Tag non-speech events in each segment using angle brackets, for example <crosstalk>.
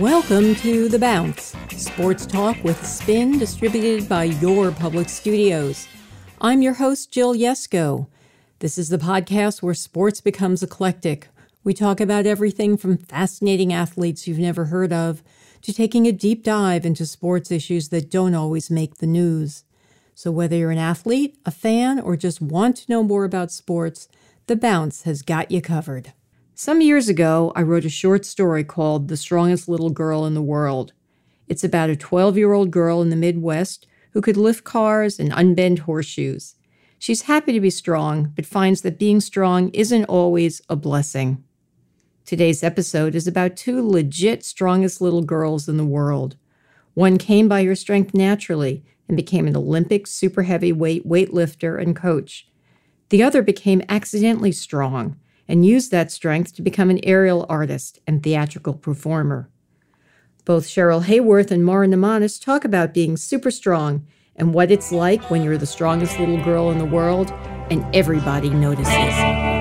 Welcome to The Bounce, sports talk with spin distributed by your public studios. I'm your host, Jill Yesko. This is the podcast where sports becomes eclectic. We talk about everything from fascinating athletes you've never heard of to taking a deep dive into sports issues that don't always make the news. So, whether you're an athlete, a fan, or just want to know more about sports, The Bounce has got you covered. Some years ago, I wrote a short story called The Strongest Little Girl in the World. It's about a 12 year old girl in the Midwest who could lift cars and unbend horseshoes. She's happy to be strong, but finds that being strong isn't always a blessing. Today's episode is about two legit strongest little girls in the world. One came by her strength naturally and became an Olympic super heavyweight weightlifter and coach. The other became accidentally strong and used that strength to become an aerial artist and theatrical performer. Both Cheryl Haworth and Mara Neimanis talk about being super strong and what it's like when you're the strongest little girl in the world and everybody notices.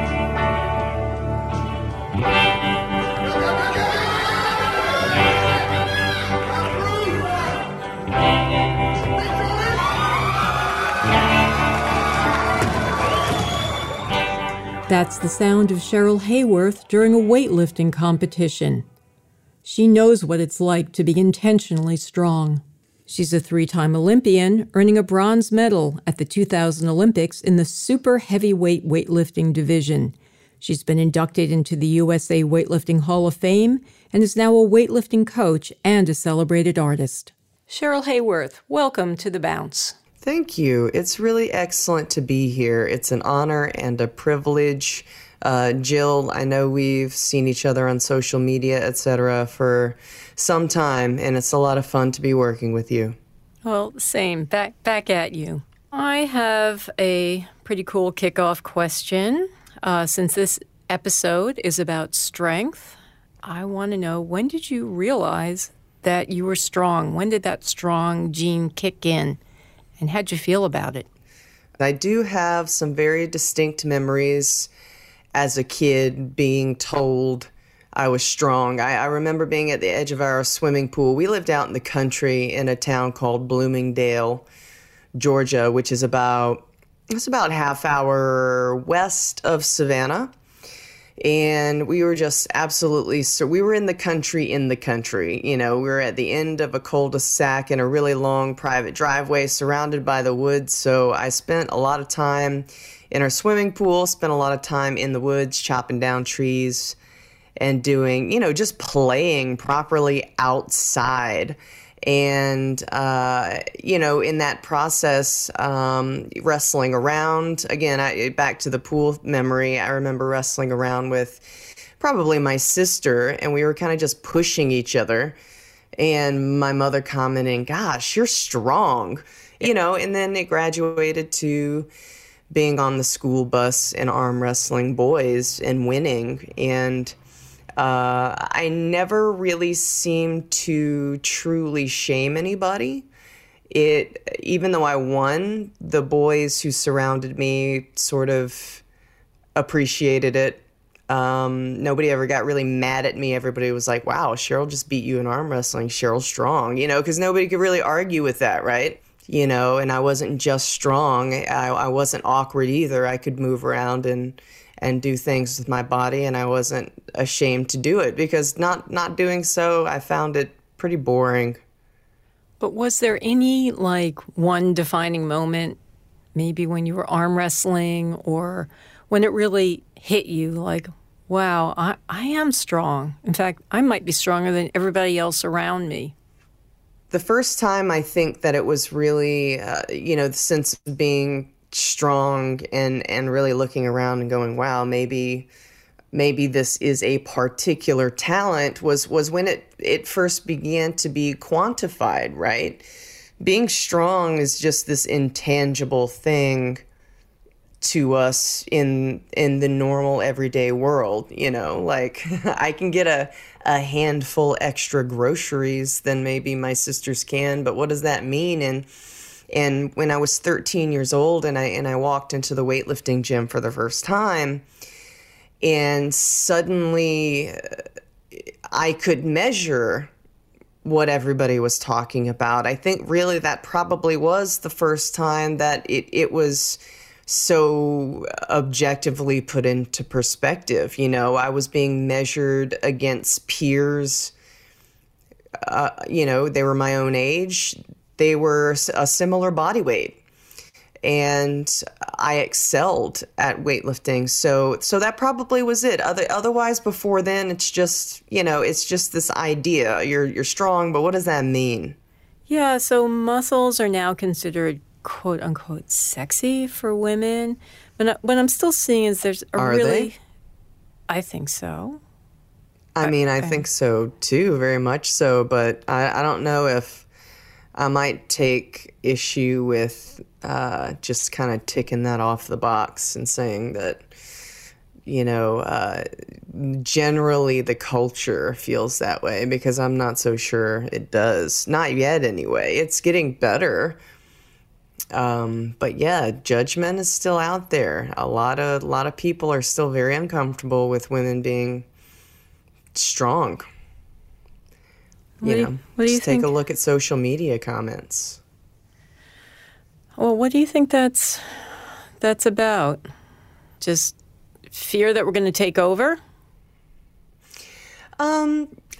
That's the sound of Cheryl Haworth during a weightlifting competition. She knows what it's like to be intentionally strong. She's a three time Olympian, earning a bronze medal at the 2000 Olympics in the super heavyweight weightlifting division. She's been inducted into the USA Weightlifting Hall of Fame and is now a weightlifting coach and a celebrated artist. Cheryl Haworth, welcome to The Bounce. Thank you. It's really excellent to be here. It's an honor and a privilege. Uh, Jill, I know we've seen each other on social media, etc., for some time, and it's a lot of fun to be working with you. Well, same. Back back at you. I have a pretty cool kickoff question. Uh, since this episode is about strength, I want to know when did you realize that you were strong? When did that strong gene kick in? And how'd you feel about it? I do have some very distinct memories as a kid being told I was strong. I, I, remember being at the edge of our swimming pool. We lived out in the country in a town called Bloomingdale, Georgia, which is about it's about half hour west of Savannah and we were just absolutely so we were in the country in the country you know we were at the end of a cul-de-sac in a really long private driveway surrounded by the woods. So i spent a lot of time in our swimming pool spent a lot of time in the woods chopping down trees and doing you know just playing properly outside and uh, you know in that process um, wrestling around again I, back to the pool memory i remember wrestling around with probably my sister and we were kind of just pushing each other. And my mother commenting gosh you're strong you know and then it graduated to being on the school bus and arm wrestling boys and winning. And uh, I never really seemed to truly shame anybody. It, even though I won, the boys who surrounded me sort of appreciated it. Um, nobody ever got really mad at me. Everybody was like, wow, Cheryl just beat you in arm wrestling. Cheryl's strong, you know, because nobody could really argue with that, right? You know, and I wasn't just strong, I, I wasn't awkward either. I could move around and and do things with my body and I wasn't ashamed to do it because not not doing so I found it pretty boring. But was there any like one defining moment maybe when you were arm wrestling or when it really hit you like wow, I, I am strong. In fact, I might be stronger than everybody else around me. The first time I think that it was really, uh, you know, the sense of being strong and and really looking around and going, wow, maybe maybe this is a particular talent was was when it it first began to be quantified, right? Being strong is just this intangible thing to us in in the normal everyday world you know like <laughs> i can get a a handful extra groceries than maybe my sisters can but what does that mean and and when I was 13 years old and I and I walked into the weightlifting gym for the first time and suddenly uh, I could measure what everybody was talking about. I think really that probably was the first time that it, it was so objectively put into perspective. You know, I was being measured against peers. Uh, you know, they were my own age. They were a similar body weight and I excelled at weightlifting. So so that probably was it. Other, otherwise before then it's just, you know, it's just this idea. You're you're strong, but what does that mean? Yeah, so muscles are now considered quote unquote sexy for women. But uh, what I'm still seeing is there's a are really they? I think so. I mean, I, I think so too, very much so, but I, I don't know if I might take issue with uh, just kind of ticking that off the box and saying that, you know, uh, generally the culture feels that way because I'm not so sure it does. Not yet, anyway. It's getting better. Um, but yeah, judgment is still out there. A lot of a lot of people are still very uncomfortable with women being strong. You know, do you just take think? a look at social media comments. Well, what do you think that's that's about? Just fear that we're going to take over? Um, <laughs>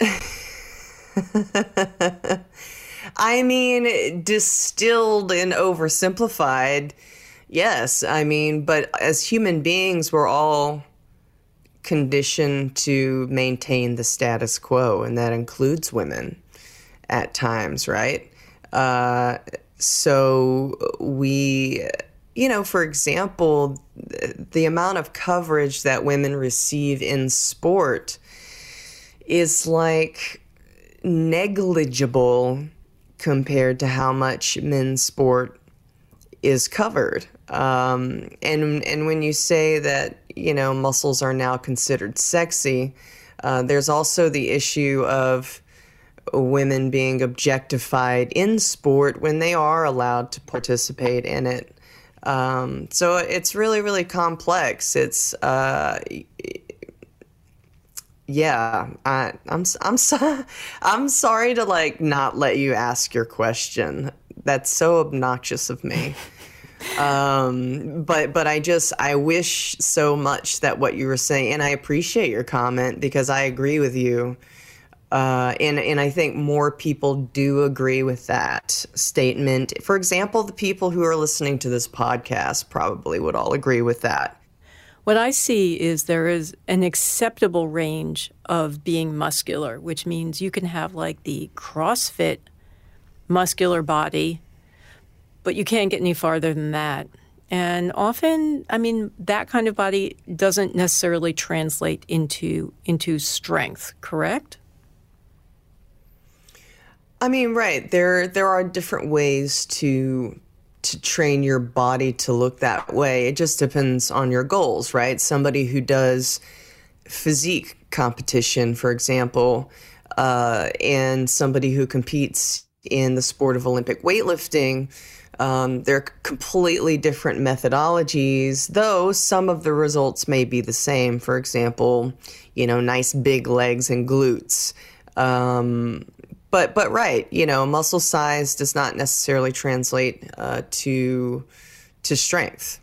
I mean, distilled and oversimplified, yes. I mean, but as human beings, we're all conditioned to maintain the status quo, and that includes women at times, right? Uh, so we, you know, for example, the amount of coverage that women receive in sport is like negligible compared to how much men's sport is covered. Um, and and when you say that you know muscles are now considered sexy, uh, there's also the issue of women being objectified in sport when they are allowed to participate in it. Um, so it's really, really complex. It's, uh, yeah, I, I'm, I'm, so, <laughs> I'm sorry to like not let you ask your question. That's so obnoxious of me. <laughs> um, but, but I just, I wish so much that what you were saying, and I appreciate your comment because I agree with you. Uh, and and I think more people do agree with that statement. For example, the people who are listening to this podcast probably would all agree with that. What I see is there is an acceptable range of being muscular, which means you can have like the CrossFit muscular body, but you can't get any farther than that. And often, I mean, that kind of body doesn't necessarily translate into into strength, correct? I mean, right. There there are different ways to to train your body to look that way. It just depends on your goals, right? Somebody who does physique competition, for example, uh, and somebody who competes in the sport of Olympic weightlifting, um, they're completely different methodologies, though some of the results may be the same. For example, you know, nice big legs and glutes. Um, but but right, you know, muscle size does not necessarily translate uh, to to strength.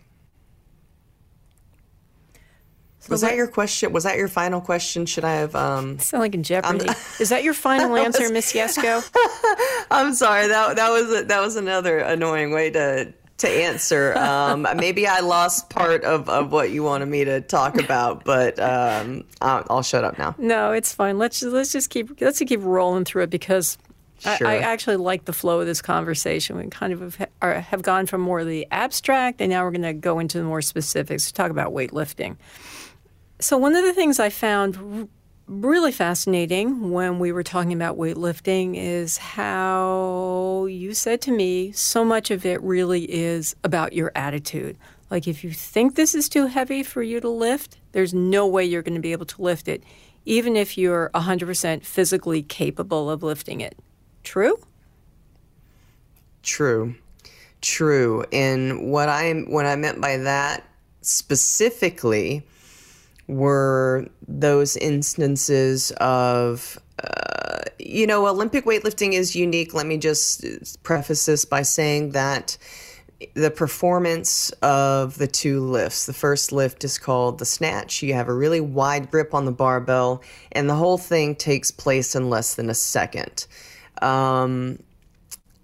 So was what- that your question? Was that your final question? Should I have? Um, <laughs> Sound like in Jeopardy. Is that your <laughs> final answer, Miss Yesko? <laughs> I'm sorry. That that was a, that was another annoying way to to answer. Um, maybe I lost part of, of what you wanted me to talk about, but um, I'll, I'll shut up now. No, it's fine. Let's just, let's just keep let's just keep rolling through it because Sure. I, I actually like the flow of this conversation. We kind of have, are, have gone from more of the abstract, and now we're going to go into the more specifics to talk about weightlifting. So one of the things I found really fascinating when we were talking about weightlifting is how you said to me so much of it really is about your attitude. Like if you think this is too heavy for you to lift, there's no way you're going to be able to lift it, even if you're 100% physically capable of lifting it. True? True, true. And what I what I meant by that specifically were those instances of uh, you know, Olympic weightlifting is unique. Let me just preface this by saying that the performance of the two lifts. The first lift is called the snatch. You have a really wide grip on the barbell, and the whole thing takes place in less than a second. Um,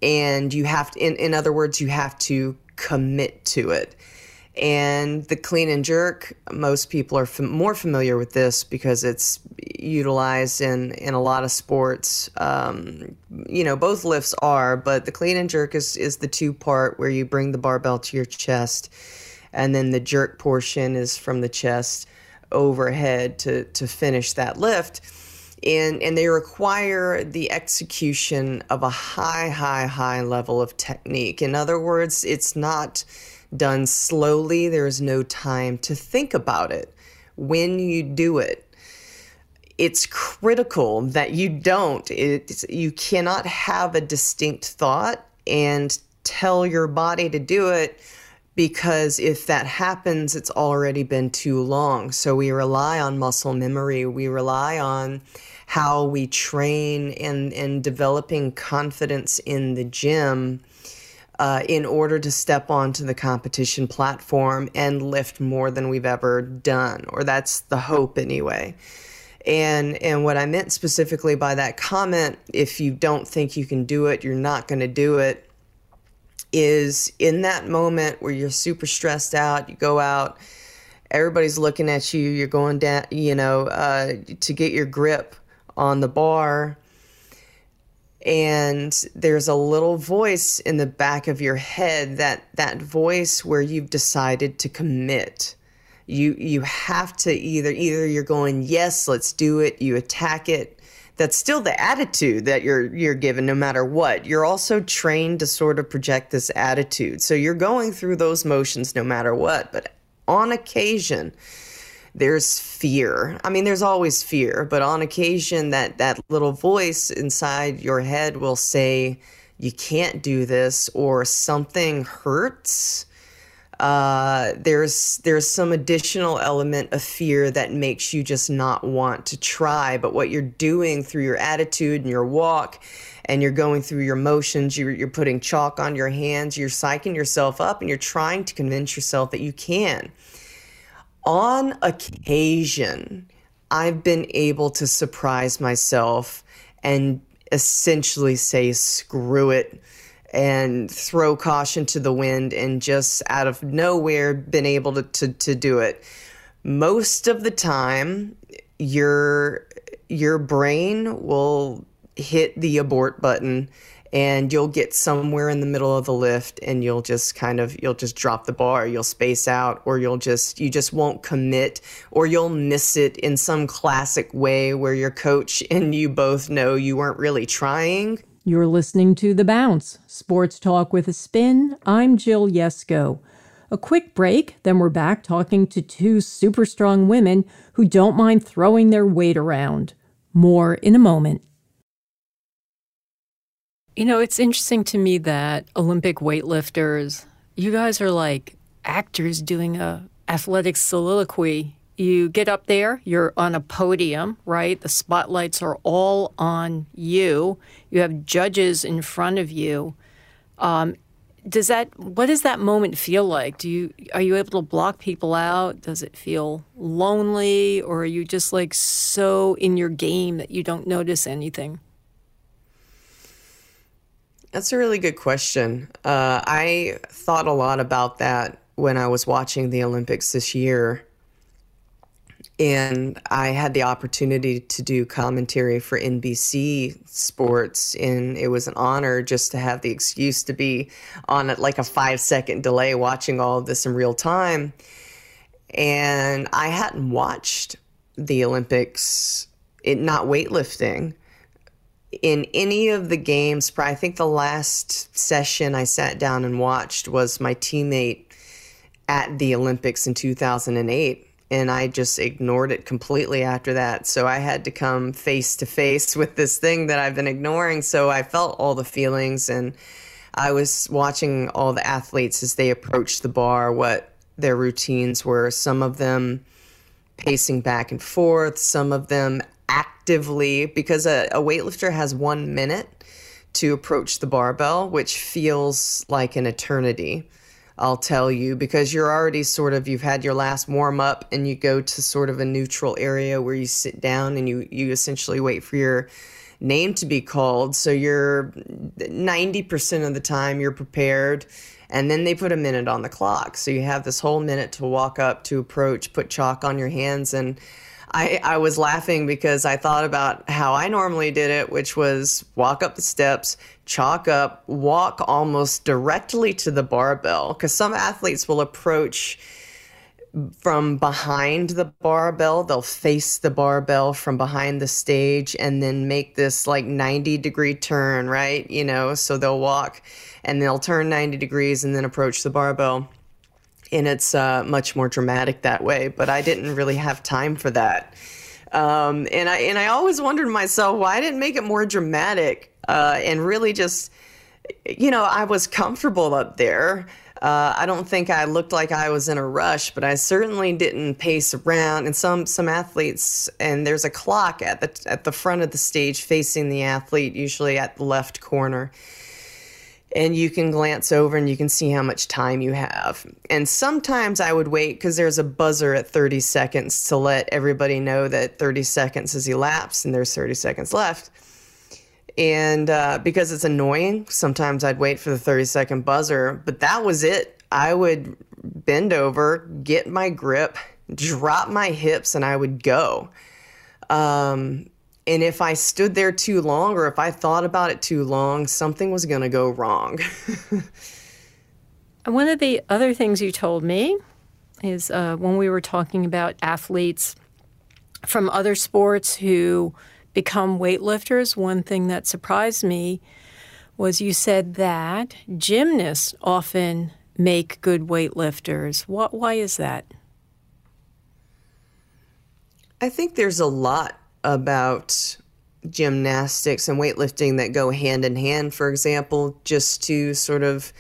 and you have to, in, in other words, you have to commit to it. And the clean and jerk, most people are fam- more familiar with this because it's utilized in, in a lot of sports. Um, you know, both lifts are, but the clean and jerk is, is the two part where you bring the barbell to your chest, and then the jerk portion is from the chest overhead to, to finish that lift. And, and they require the execution of a high, high, high level of technique. In other words, it's not done slowly. There's no time to think about it when you do it. It's critical that you don't. It's, you cannot have a distinct thought and tell your body to do it because if that happens, it's already been too long. So we rely on muscle memory. We rely on how we train and, and developing confidence in the gym uh, in order to step onto the competition platform and lift more than we've ever done, or that's the hope anyway. And and what I meant specifically by that comment, if you don't think you can do it, you're not going to do it, is in that moment where you're super stressed out, you go out, everybody's looking at you, you're going down, you know, uh, to get your grip on the bar and there's a little voice in the back of your head that that voice where you've decided to commit. You you have to either either you're going yes let's do it you attack it. That's still the attitude that you're you're given no matter what. You're also trained to sort of project this attitude. So you're going through those motions no matter what but on occasion there's fear. I mean, there's always fear, but on occasion, that, that little voice inside your head will say, You can't do this, or something hurts. Uh, there's there's some additional element of fear that makes you just not want to try. But what you're doing through your attitude and your walk, and you're going through your motions, you're, you're putting chalk on your hands, you're psyching yourself up, and you're trying to convince yourself that you can on occasion, I've been able to surprise myself and essentially say, screw it, and throw caution to the wind and just out of nowhere been able to, to, to do it. Most of the time, your your brain will hit the abort button and you'll get somewhere in the middle of the lift and you'll just kind of you'll just drop the bar you'll space out or you'll just you just won't commit or you'll miss it in some classic way where your coach <laughs> and you both know you weren't really trying. You're listening to the bounce sports talk with a spin. I'm jill yesko. A quick break then we're back talking to two super strong women who don't mind throwing their weight around. More in a moment you know, it's interesting to me that Olympic weightlifters, you guys are like actors doing a athletic soliloquy. You get up there, you're on a podium, right? The spotlights are all on you. You have judges in front of you. Um, does that what does that moment feel like? Do you are you able to block people out? Does it feel lonely or are you just like so in your game that you don't notice anything? That's a really good question. Uh, I thought a lot about that when I was watching the Olympics this year. And I had the opportunity to do commentary for NBC Sports, and it was an honor just to have the excuse to be on it like a five second delay watching all of this in real time. And I hadn't watched the Olympics, it, not weightlifting in any of the games, I think the last session I sat down and watched was my teammate at the Olympics in 2008. And I just ignored it completely after that. So I had to come face to face with this thing that I've been ignoring. So I felt all the feelings and I was watching all the athletes as they approached the bar, what their routines were. Some of them pacing back and forth, some of them actively because a, a weightlifter has one minute to approach the barbell, which feels like an eternity. I'll tell you because you're already sort of you've had your last warm up and you go to sort of a neutral area where you sit down and you you essentially wait for your name to be called. So you're 90% of the time you're prepared and then they put a minute on the clock. So you have this whole minute to walk up to approach, put chalk on your hands and I, I was laughing because I thought about how I normally did it, which was walk up the steps, chalk up, walk almost directly to the barbell. Because some athletes will approach from behind the barbell. They'll face the barbell from behind the stage and then make this like 90 degree turn, right? You know, so they'll walk and they'll turn 90 degrees and then approach the barbell and it's uh, much more dramatic that way. But I didn't really have time for that, um, and I and I always wondered myself why I didn't make it more dramatic uh, and really just, you know, I was comfortable up there. Uh, I don't think I looked like I was in a rush, but I certainly didn't pace around. And some some athletes, and there's a clock at the at the front of the stage facing the athlete, usually at the left corner and you can glance over and you can see how much time you have. And sometimes I would wait because there's a buzzer at 30 seconds to let everybody know that 30 seconds has elapsed and there's 30 seconds left. And uh, because it's annoying, sometimes I'd wait for the 30 second buzzer, but that was it. I would bend over, get my grip, drop my hips, and I would go. Um, and if I stood there too long or if I thought about it too long, something was going to go wrong. <laughs> One of the other things you told me is uh, when we were talking about athletes from other sports who become weightlifters, one thing that surprised me was you said that gymnasts often make good weightlifters. What, why is that? I think there's a lot about gymnastics and weightlifting that go hand in hand, for example, just to sort of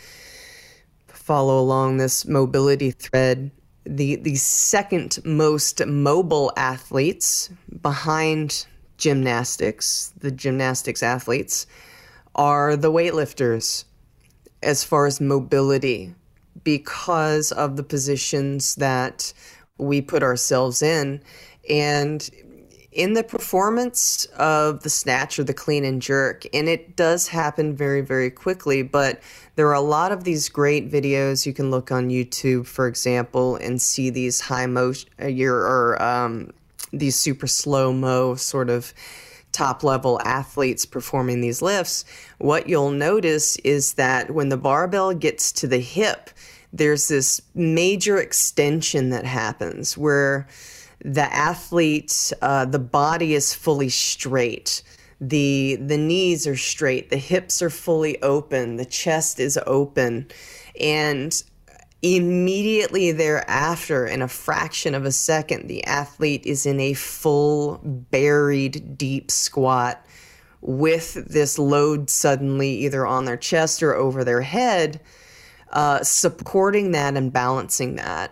follow along this mobility thread. The, the second most mobile athletes behind gymnastics, the gymnastics athletes, are the weightlifters as far as mobility because of the positions that we put ourselves in. And in the performance of the snatch or the clean and jerk, and it does happen very, very quickly, but there are a lot of these great videos you can look on YouTube, for example, and see these high motion uh, or um, these super slow mo sort of top level athletes performing these lifts. What you'll notice is that when the barbell gets to the hip, there's this major extension that happens where the athlete, uh, the body is fully straight. The, the knees are straight, the hips are fully open, the chest is open. And immediately thereafter, in a fraction of a second, the athlete is in a full, buried, deep squat with this load suddenly either on their chest or over their head, uh, supporting that and balancing that.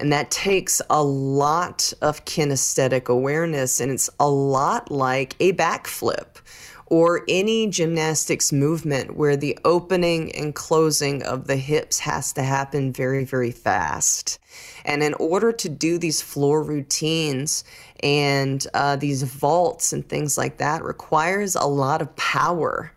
And that takes a lot of kinesthetic awareness, and it's a lot like a backflip or any gymnastics movement where the opening and closing of the hips has to happen very, very fast. And in order to do these floor routines and uh, these vaults and things like that, requires a lot of power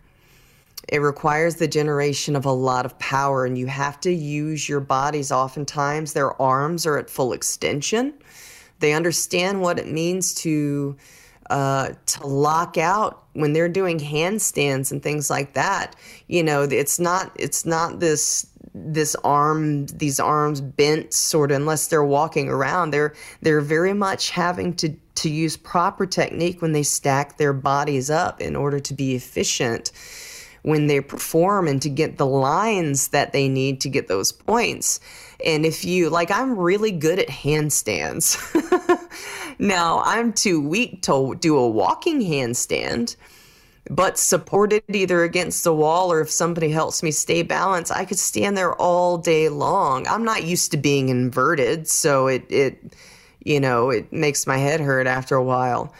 it requires the generation of a lot of power, and you have to use your bodies. Oftentimes, their arms are at full extension. They understand what it means to uh, to lock out when they're doing handstands and things like that. You know, it's not it's not this this arm these arms bent sort of unless they're walking around. They're they're very much having to to use proper technique when they stack their bodies up in order to be efficient when they perform and to get the lines that they need to get those points. And if you, like, I'm really good at handstands. <laughs> now, I'm too weak to do a walking handstand, but supported either against the wall or if somebody helps me stay balanced, I could stand there all day long. I'm not used to being inverted, so it, it, you know, it makes my head hurt after a while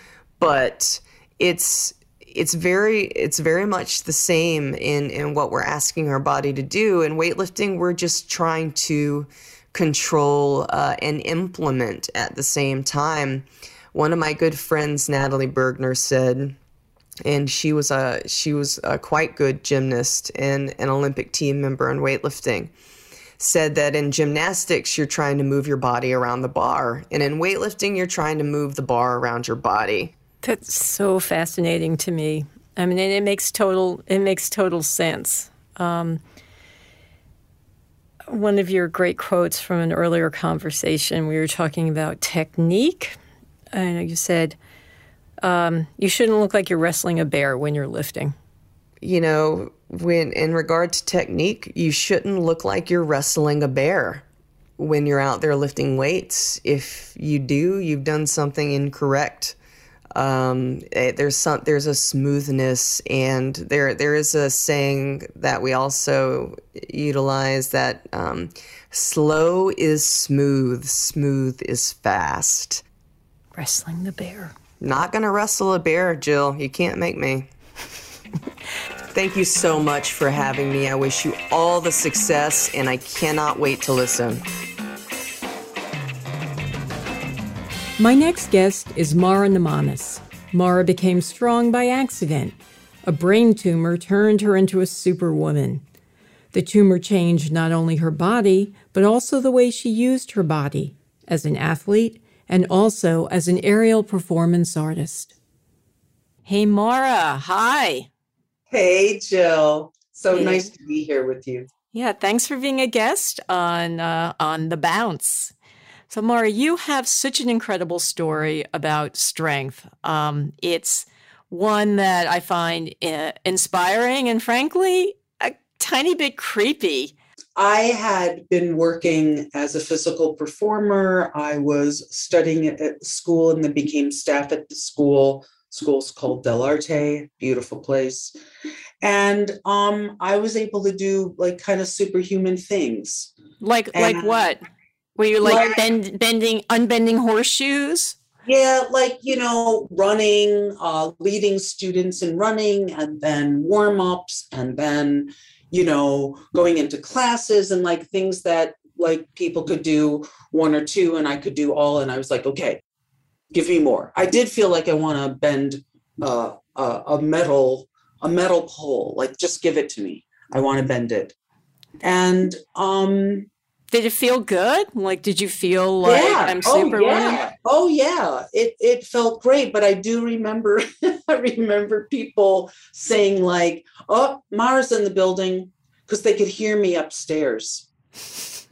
but it's it's very it's very much the same in in what we're asking our body to do. In weightlifting we're just trying to control uh, and implement at the same time. One of my good friends natalie burgener said and she was a she was a quite good gymnast and an olympic team member in weightlifting said that in gymnastics you're trying to move your body around the bar and in weightlifting you're trying to move the bar around your body that's so fascinating to me. I mean, it makes total it makes total sense. Um, one of your great quotes from an earlier conversation, we were talking about technique. I know you said um, you shouldn't look like you're wrestling a bear when you're lifting. You know, when in regard to technique, you shouldn't look like you're wrestling a bear when you're out there lifting weights. If you do, you've done something incorrect um, it, eh, there's some there's a smoothness and there there is a saying that we also utilize that um, slow is smooth smooth is fast. Wrestling the bear. Not gonna wrestle a bear jill. You can't make me. Thank you so much for having me. I wish you all the success and i cannot wait to listen My next guest is Mara Neimanis. Mara became strong by accident. A brain tumor turned her into a superwoman. The tumor changed not only her body, but also the way she used her body as an athlete and also as an aerial performance artist. Hey, Mara. Hi. Hey, Jill. So hey. nice to be here with you. Yeah, thanks for being a guest on uh, on the bounce. So, Mara, you have such an incredible story about strength. Um, it's one that I find uh, inspiring and, frankly, a tiny bit creepy. I had been working as a physical performer. I was studying at school and then became staff at the school. School's called Dell'Arte, beautiful place. And um, I was able to do like kind of superhuman things. Like and like what? Were you like, like bend, bending, unbending horseshoes? Yeah, like, you know, running, uh, leading students in running, and then warm ups, and then, you know, going into classes and like things that like people could do one or two, and I could do all. And I was like, okay, give me more. I did feel like I want to bend uh, uh, a metal, a metal pole. Like, just give it to me. I want to bend it. And um, did it feel good? Like, did you feel like yeah. I'm super? Oh yeah. Oh yeah. It it felt great. But I do remember, <laughs> I remember people saying like, "Oh, Mara's in the building," because they could hear me upstairs.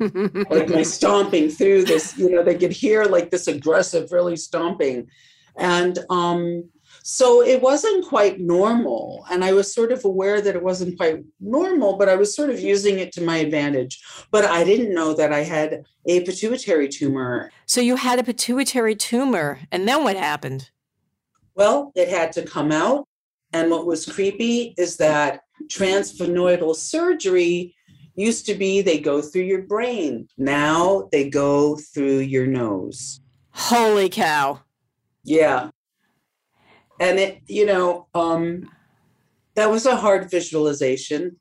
like my <laughs> stomping through this, you know, they could hear like this aggressive, really stomping. And um, so it wasn't quite normal. And I was sort of aware that it wasn't quite normal, but I was sort of using it to my advantage. But I didn't know that I had a pituitary tumor. So you had a pituitary tumor. And then what happened? Well, it had to come out. And what was creepy is that transsphenoidal surgery used to be they go through your brain. Now they go through your nose. Holy cow. Yeah and it you know um that was a hard visualization.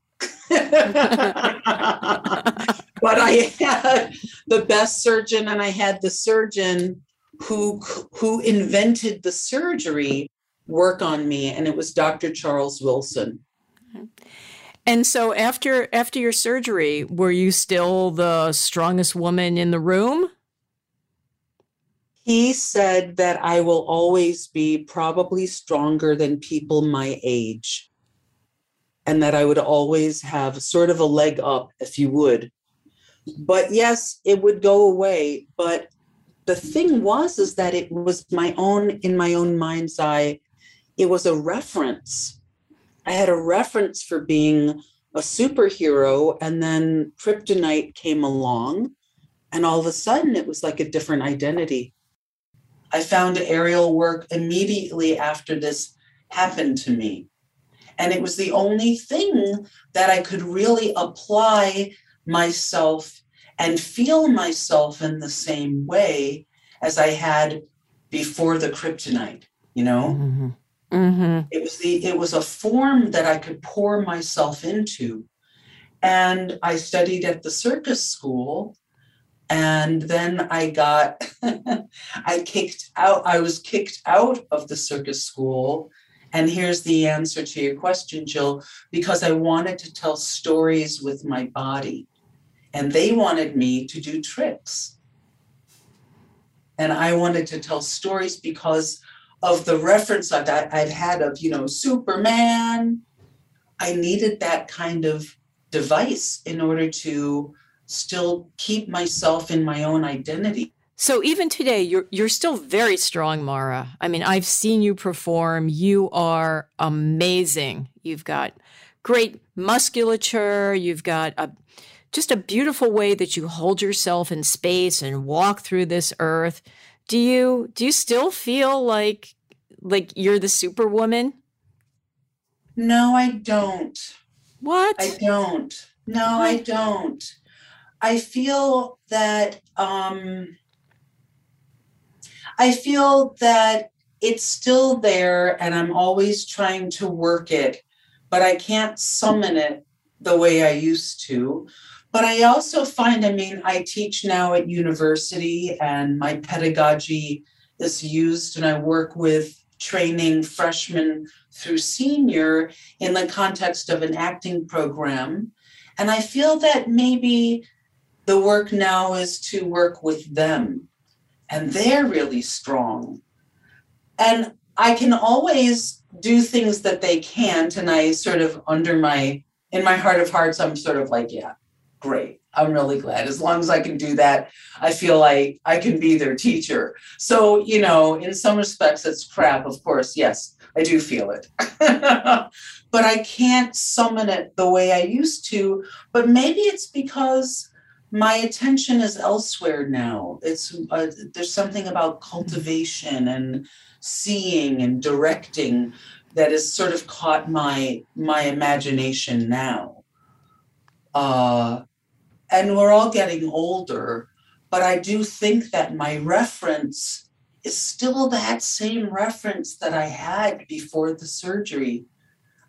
<laughs> But i had the best surgeon and i had the surgeon who who invented the surgery work on me and it was dr charles wilson. And so after after your surgery were you still the strongest woman in the room he said that I will always be probably stronger than people my age, and that I would always have sort of a leg up, if you would. But yes, it would go away. But the thing was, is that it was my own, in my own mind's eye, it was a reference. I had a reference for being a superhero, and then kryptonite came along, and all of a sudden it was like a different identity. I found aerial work immediately after this happened to me. And it was the only thing that I could really apply myself and feel myself in the same way as I had before the kryptonite. you know? Mm-hmm. Mm-hmm. It was the it was a form that I could pour myself into. And I studied at the circus school. And then I got <laughs> I kicked out, I was kicked out of the circus school. And here's the answer to your question, Jill, because I wanted to tell stories with my body. And they wanted me to do tricks. And I wanted to tell stories because of the reference I'd, I'd had of, you know, Superman. I needed that kind of device in order to still keep myself in my own identity. So even today, you're you're still very strong, Mara. I mean, I've seen you perform. You are amazing. You've got great musculature. You've got a just a beautiful way that you hold yourself in space and walk through this earth. Do you do you still feel like like you're the superwoman? No, I don't. What? I don't. No, I don't. I feel that um I feel that it's still there and I'm always trying to work it, but I can't summon it the way I used to. But I also find, I mean, I teach now at university and my pedagogy is used, and I work with training freshmen through senior in the context of an acting program. And I feel that maybe the work now is to work with them and they're really strong. And I can always do things that they can't. And I sort of, under my, in my heart of hearts, I'm sort of like, yeah, great. I'm really glad. As long as I can do that, I feel like I can be their teacher. So, you know, in some respects, it's crap, of course. Yes, I do feel it. <laughs> but I can't summon it the way I used to. But maybe it's because my attention is elsewhere now. It's uh, there's something about cultivation and seeing and directing that has sort of caught my my imagination now. Uh, and we're all getting older, but I do think that my reference is still that same reference that I had before the surgery.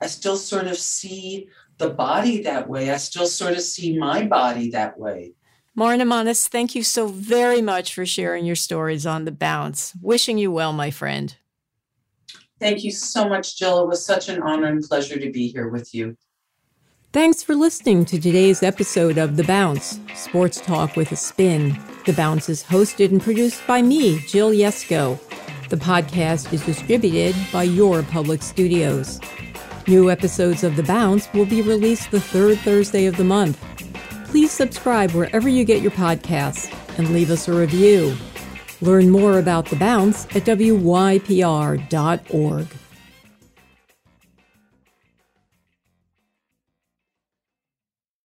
I still sort of see the body that way. I still sort of see my body that way. Mara Manis, thank you so very much for sharing your stories on the bounce. Wishing you well, my friend. Thank you so much, Jill. It was such an honor and pleasure to be here with you. Thanks for listening to today's episode of The Bounce, Sports Talk with a Spin. The Bounce is hosted and produced by me, Jill Yesko. The podcast is distributed by Your Public Studios. New episodes of The Bounce will be released the third Thursday of the month. Please subscribe wherever you get your podcasts and leave us a review. Learn more about The Bounce at wypr.org.